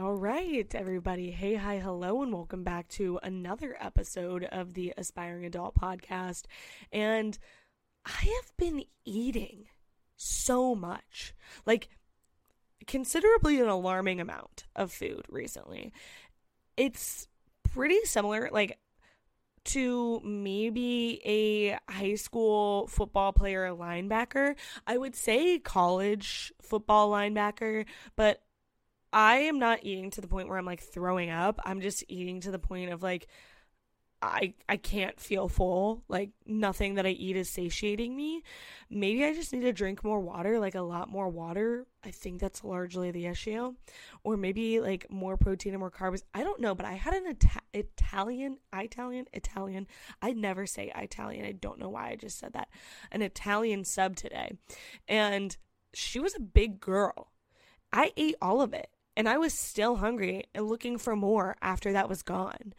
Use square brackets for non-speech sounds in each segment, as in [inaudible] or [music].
All right, everybody. Hey, hi, hello, and welcome back to another episode of the Aspiring Adult Podcast. And I have been eating so much, like considerably an alarming amount of food recently. It's pretty similar, like to maybe a high school football player linebacker. I would say college football linebacker, but I am not eating to the point where I'm like throwing up. I'm just eating to the point of like I I can't feel full. Like nothing that I eat is satiating me. Maybe I just need to drink more water, like a lot more water. I think that's largely the issue. Or maybe like more protein and more carbs. I don't know, but I had an Ita- Italian, Italian, Italian. I never say Italian. I don't know why I just said that. An Italian sub today. And she was a big girl. I ate all of it and I was still hungry and looking for more after that was gone.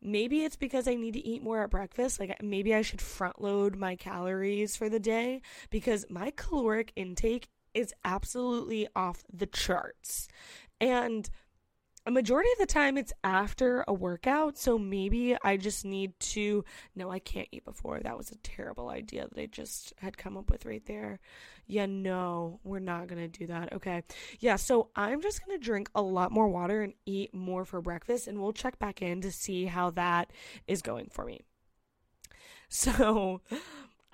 Maybe it's because I need to eat more at breakfast. Like maybe I should front load my calories for the day because my caloric intake is absolutely off the charts. And a majority of the time it's after a workout so maybe i just need to no i can't eat before. That was a terrible idea that i just had come up with right there. Yeah no we're not gonna do that. Okay. Yeah so i'm just gonna drink a lot more water and eat more for breakfast and we'll check back in to see how that is going for me. [laughs] So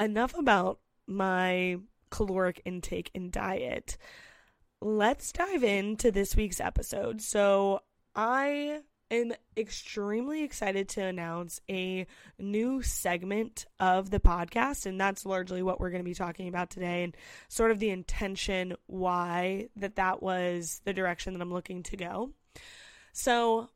enough about my caloric intake and diet let's dive into this week's episode. So, I am extremely excited to announce a new segment of the podcast, and that's largely what we're going to be talking about today and sort of the intention why that that was the direction that I'm looking to go. So,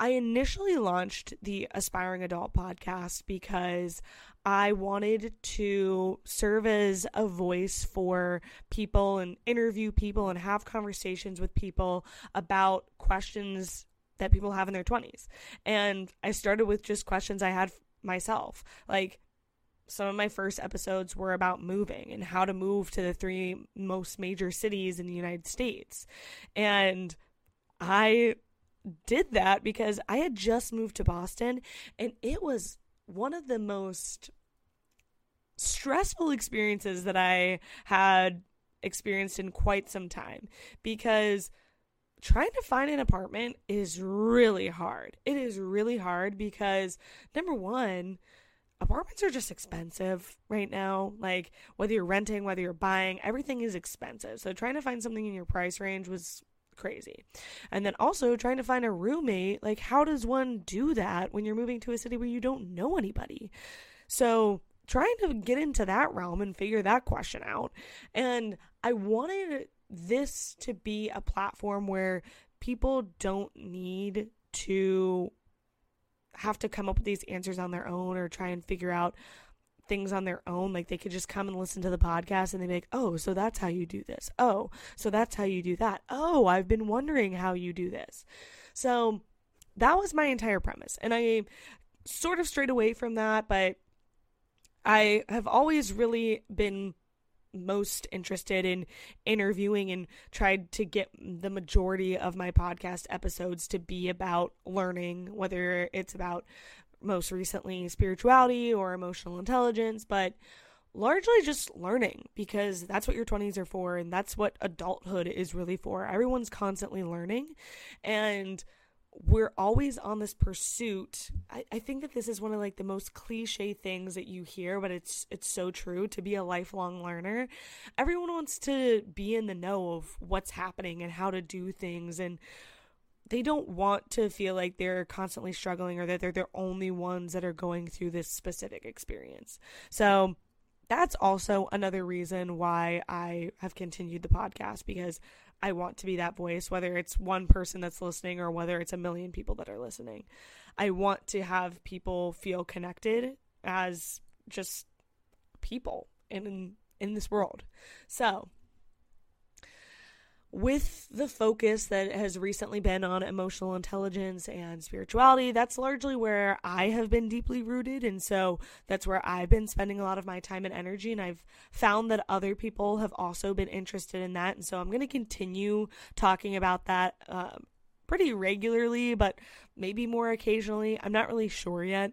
I initially launched the Aspiring Adult podcast because I wanted to serve as a voice for people and interview people and have conversations with people about questions that people have in their 20s. And I started with just questions I had myself. Like, some of my first episodes were about moving and how to move to the three most major cities in the United States. And I did that because I had just moved to Boston and it was one of the most stressful experiences that I had experienced in quite some time because trying to find an apartment is really hard. It is really hard because number one, apartments are just expensive right now. Like whether you're renting, whether you're buying, everything is expensive. So trying to find something in your price range was crazy. And then also trying to find a roommate, like how does one do that when you're moving to a city where you don't know anybody? So trying to get into that realm and figure that question out. And I wanted this to be a platform where people don't need to have to come up with these answers on their own or try and figure out things on their own. Like they could just come and listen to the podcast and they'd be like, oh, so that's how you do this. Oh, so that's how you do that. Oh, I've been wondering how you do this. So that was my entire premise. And I sort of strayed away from that, but I have always really been most interested in interviewing and tried to get the majority of my podcast episodes to be about learning, whether it's about most recently spirituality or emotional intelligence, but largely just learning because that's what your 20s are for and that's what adulthood is really for. Everyone's constantly learning and we're always on this pursuit. I, I think that this is one of like the most cliche things that you hear, but it's it's so true to be a lifelong learner. Everyone wants to be in the know of what's happening and how to do things and they don't want to feel like they're constantly struggling or that they're the only ones that are going through this specific experience. So that's also another reason why I have continued the podcast because I want to be that voice, whether it's one person that's listening or whether it's a million people that are listening. I want to have people feel connected as just people in in this world. So, with the focus that has recently been on emotional intelligence and spirituality, that's largely where I have been deeply rooted. And so that's where I've been spending a lot of my time and energy. And I've found that other people have also been interested in that. And so I'm going to continue talking about that. Uh, pretty regularly, but maybe more occasionally. I'm not really sure yet.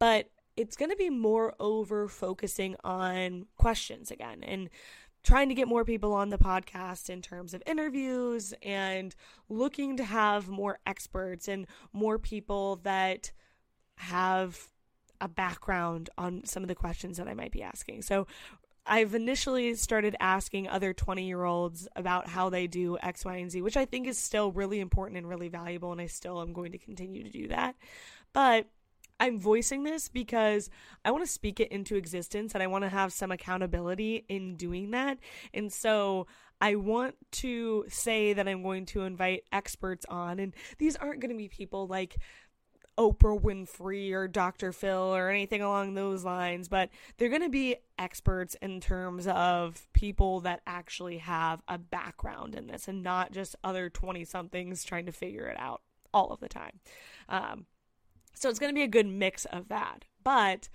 But it's going to be more over focusing on questions again and trying to get more people on the podcast in terms of interviews and looking to have more experts and more people that have a background on some of the questions that I might be asking. So I've initially started asking other 20 year olds about how they do X, Y, and Z, which I think is still really important and really valuable, and I still am going to continue to do that. But I'm voicing this because I want to speak it into existence and I want to have some accountability in doing that. And so I want to say that I'm going to invite experts on, and these aren't going to be people like Oprah Winfrey or Dr. Phil or anything along those lines, but they're going to be experts in terms of people that actually have a background in this and not just other 20 somethings trying to figure it out all of the time. Um, so it's going to be a good mix of that. But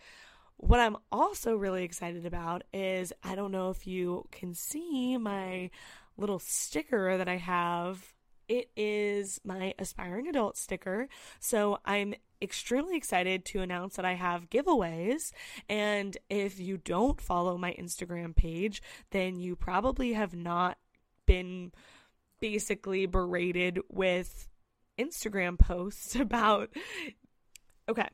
what I'm also really excited about is I don't know if you can see my little sticker that I have it is my aspiring adult sticker. So I'm extremely excited to announce that I have giveaways. And if you don't follow my Instagram page, then you probably have not been basically berated with Instagram posts [laughs] about. Okay,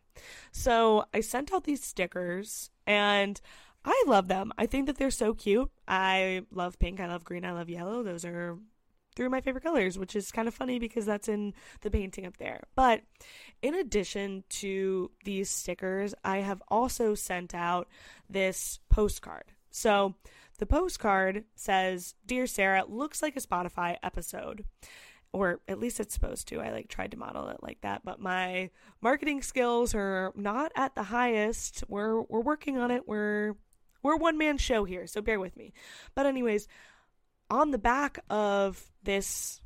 so I sent out these stickers and I love them. I think that they're so cute. I love pink, I love green, I love yellow. Those are three of my favorite colors, which is kind of funny because that's in the painting up there. But in addition to these stickers, I have also sent out this postcard. So the postcard says, Dear Sarah, looks like a Spotify episode. Or at least it's supposed to. I like tried to model it like that, but my marketing skills are not at the highest. We're we're working on it. We're we're one man show here, so bear with me. But anyways, on the back of this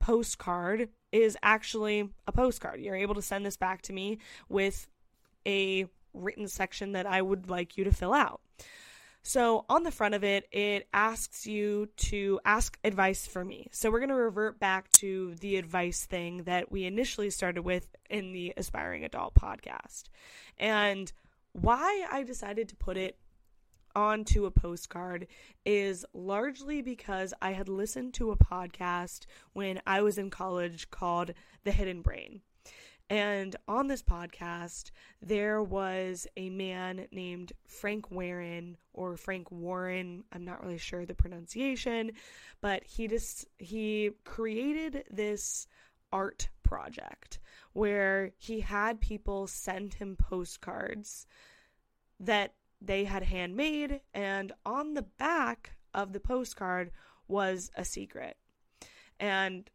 postcard is actually a postcard. You're able to send this back to me with a written section that I would like you to fill out. So, on the front of it, it asks you to ask advice for me. So, we're going to revert back to the advice thing that we initially started with in the Aspiring Adult podcast. And why I decided to put it onto a postcard is largely because I had listened to a podcast when I was in college called The Hidden Brain. And on this podcast, there was a man named Frank Warren or Frank Warren. I'm not really sure the pronunciation, but he just he created this art project where he had people send him postcards that they had handmade, and on the back of the postcard was a secret. And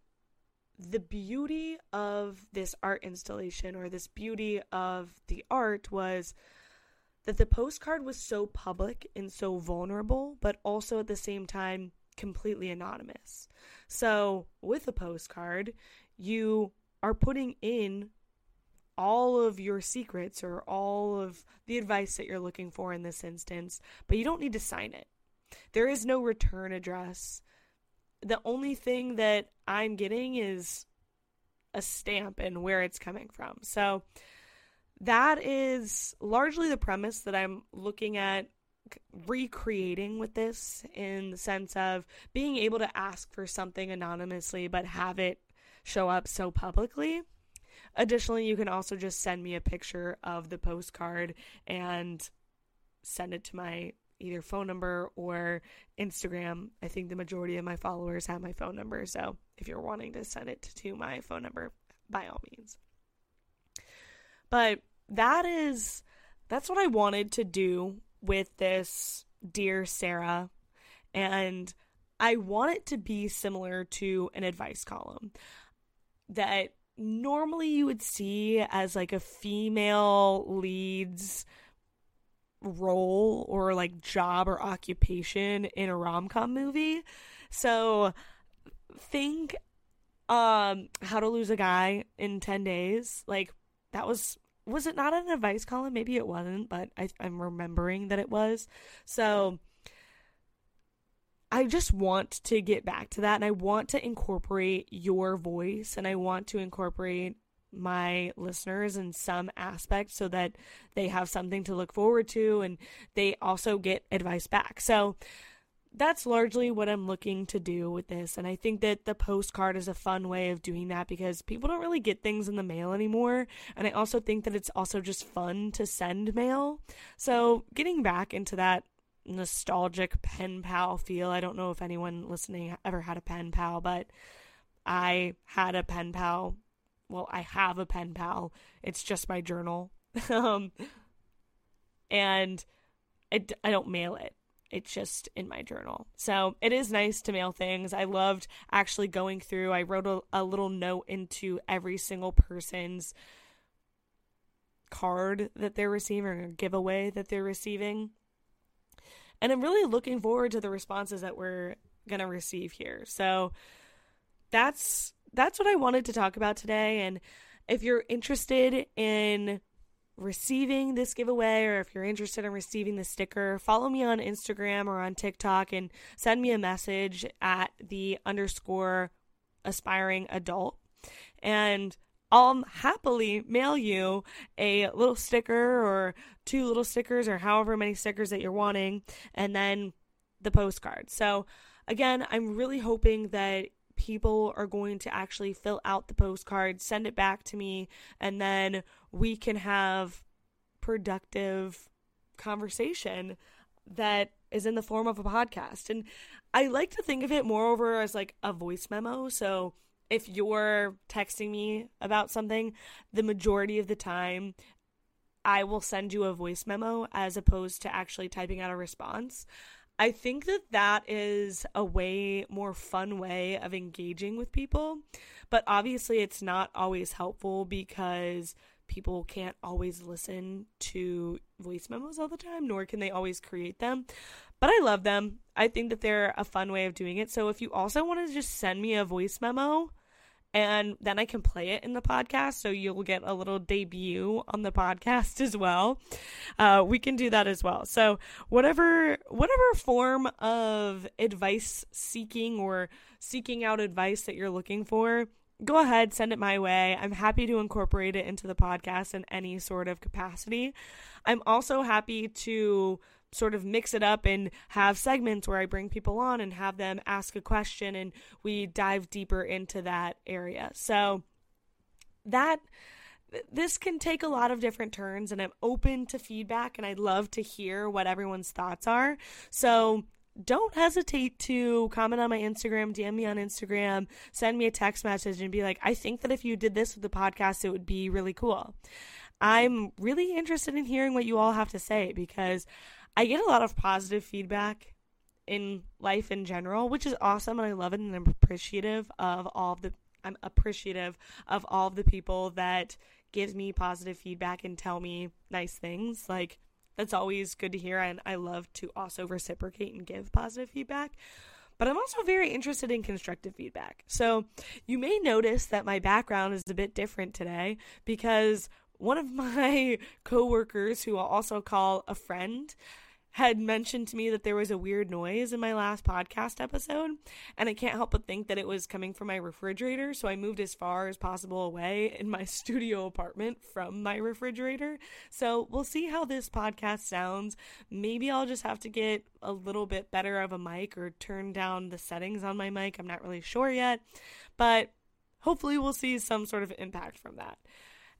the beauty of this art installation or this beauty of the art was that the postcard was so public and so vulnerable, but also at the same time completely anonymous. So, with a postcard, you are putting in all of your secrets or all of the advice that you're looking for in this instance, but you don't need to sign it. There is no return address. The only thing that I'm getting is a stamp and where it's coming from. So that is largely the premise that I'm looking at recreating with this in the sense of being able to ask for something anonymously but have it show up so publicly. Additionally, you can also just send me a picture of the postcard and send it to my either phone number or Instagram. I think the majority of my followers have my phone number, so if you're wanting to send it to my phone number, by all means. But that is that's what I wanted to do with this dear Sarah and I want it to be similar to an advice column that normally you would see as like a female leads role or like job or occupation in a rom-com movie. So think um how to lose a guy in 10 days. Like that was was it not an advice column? Maybe it wasn't, but I, I'm remembering that it was. So I just want to get back to that and I want to incorporate your voice and I want to incorporate my listeners in some aspect so that they have something to look forward to and they also get advice back. So that's largely what I'm looking to do with this. And I think that the postcard is a fun way of doing that because people don't really get things in the mail anymore. And I also think that it's also just fun to send mail. So getting back into that nostalgic pen pal feel. I don't know if anyone listening ever had a pen pal, but I had a pen pal. Well, I have a pen pal. It's just my journal. [laughs] um, and it, I don't mail it. It's just in my journal. So it is nice to mail things. I loved actually going through. I wrote a, a little note into every single person's card that they're receiving or giveaway that they're receiving. And I'm really looking forward to the responses that we're going to receive here. So that's that's what I wanted to talk about today and if you're interested in receiving this giveaway or if you're interested in receiving the sticker, follow me on Instagram or on TikTok and send me a message at the underscore aspiring adult. And I'll happily mail you a little sticker or two little stickers or however many stickers that you're wanting, and then the postcard. So, again, I'm really hoping that people are going to actually fill out the postcard, send it back to me, and then we can have productive conversation that is in the form of a podcast. And I like to think of it moreover as like a voice memo. So, if you're texting me about something, the majority of the time, I will send you a voice memo as opposed to actually typing out a response. I think that that is a way more fun way of engaging with people, but obviously it's not always helpful because people can't always listen to voice memos all the time, nor can they always create them. But I love them. I think that they're a fun way of doing it. So if you also want to just send me a voice memo, and then I can play it in the podcast. So you'll get a little debut on the podcast [laughs] as well. Uh, we can do that as well. So whatever whatever form of advice seeking or seeking out advice that you're looking for, go ahead, send it my way. I'm happy to incorporate it into the podcast in any sort of capacity. I'm also happy to sort of mix it up and have segments where I bring people on and have them ask a question and we dive deeper into that area. So that this can take a lot of different turns and I'm open to feedback and I'd love to hear what everyone's thoughts are. So don't hesitate to comment on my Instagram, DM me on Instagram, send me a text message and be like, I think that if you did this with the podcast, it would be really cool. I'm really interested in hearing what you all have to say because I get a lot of positive feedback in life in general, which is awesome and I love it and I'm appreciative of all of the I'm appreciative of all of the people that give me positive feedback and tell me nice things. Like that's always good to hear and I love to also reciprocate and give positive feedback. But I'm also very interested in constructive feedback. So you may notice that my background is a bit different today because one of my [laughs] coworkers, who I'll also call a friend, had mentioned to me that there was a weird noise in my last podcast episode, and I can't help but think that it was coming from my refrigerator. So I moved as far as possible away in my [laughs] studio apartment from my refrigerator. So we'll see how this podcast sounds. Maybe I'll just have to get a little bit better of a mic or turn down the settings on my mic. I'm not really sure yet, but hopefully we'll see some sort of impact from that.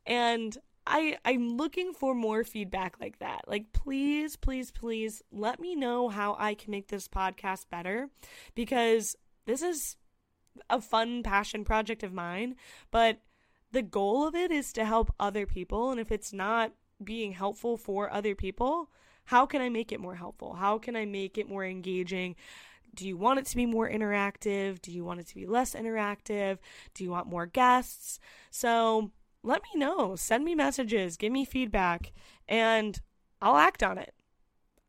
And I I'm looking for more feedback like that. Like please, please, please let me know how I can make this podcast better because this is a fun passion project of mine, but the goal of it is to help other people and if it's not being helpful for other people, how can I make it more helpful? How can I make it more engaging? Do you want it to be more interactive? Do you want it to be less interactive? Do you want more guests? So, let me know. Send me messages, give me feedback, and I'll act on it.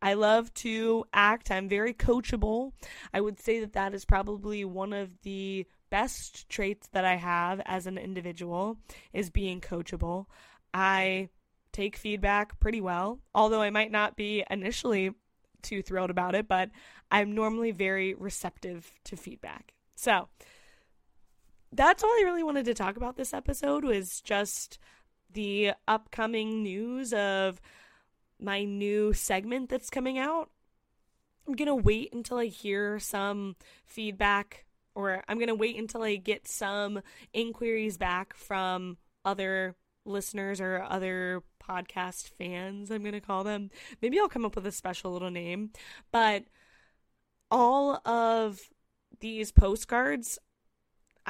I love to act. I'm very coachable. I would say that that is probably one of the best traits that I have as an individual is being coachable. I take feedback pretty well, although I might not be initially too thrilled about it, but I'm normally very receptive to feedback. So that's all I really wanted to talk about this episode was just the upcoming news of my new segment that's coming out. I'm going to wait until I hear some feedback or I'm going to wait until I get some inquiries back from other listeners or other podcast fans, I'm going to call them. Maybe I'll come up with a special little name. But all of these postcards,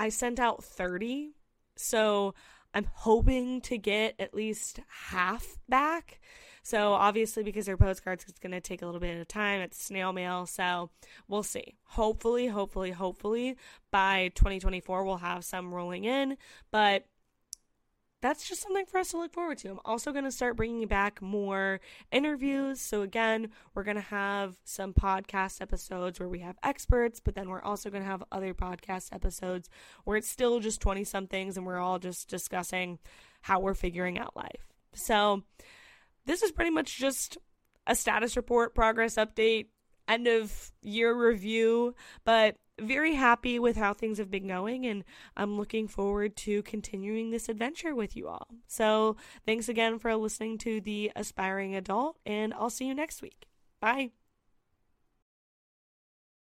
I sent out 30. So I'm hoping to get at least half back. So obviously, because they're postcards, it's going to take a little bit of time. It's snail mail, so we'll see. Hopefully, hopefully, hopefully, by 2024 we'll have some rolling in. But that's just something for us to look forward to. I'm also going to start bringing back more interviews. So, again, we're going to have some podcast episodes where we have experts, but then we're also going to have other podcast episodes where it's still just 20 somethings and we're all just discussing how we're figuring out life. So, this is pretty much just a status report, progress update, end of year review, but very happy with how things have been going and I'm looking forward to continuing this adventure with you all. So, thanks again for listening to the Aspiring Adult and I'll see you next week. Bye.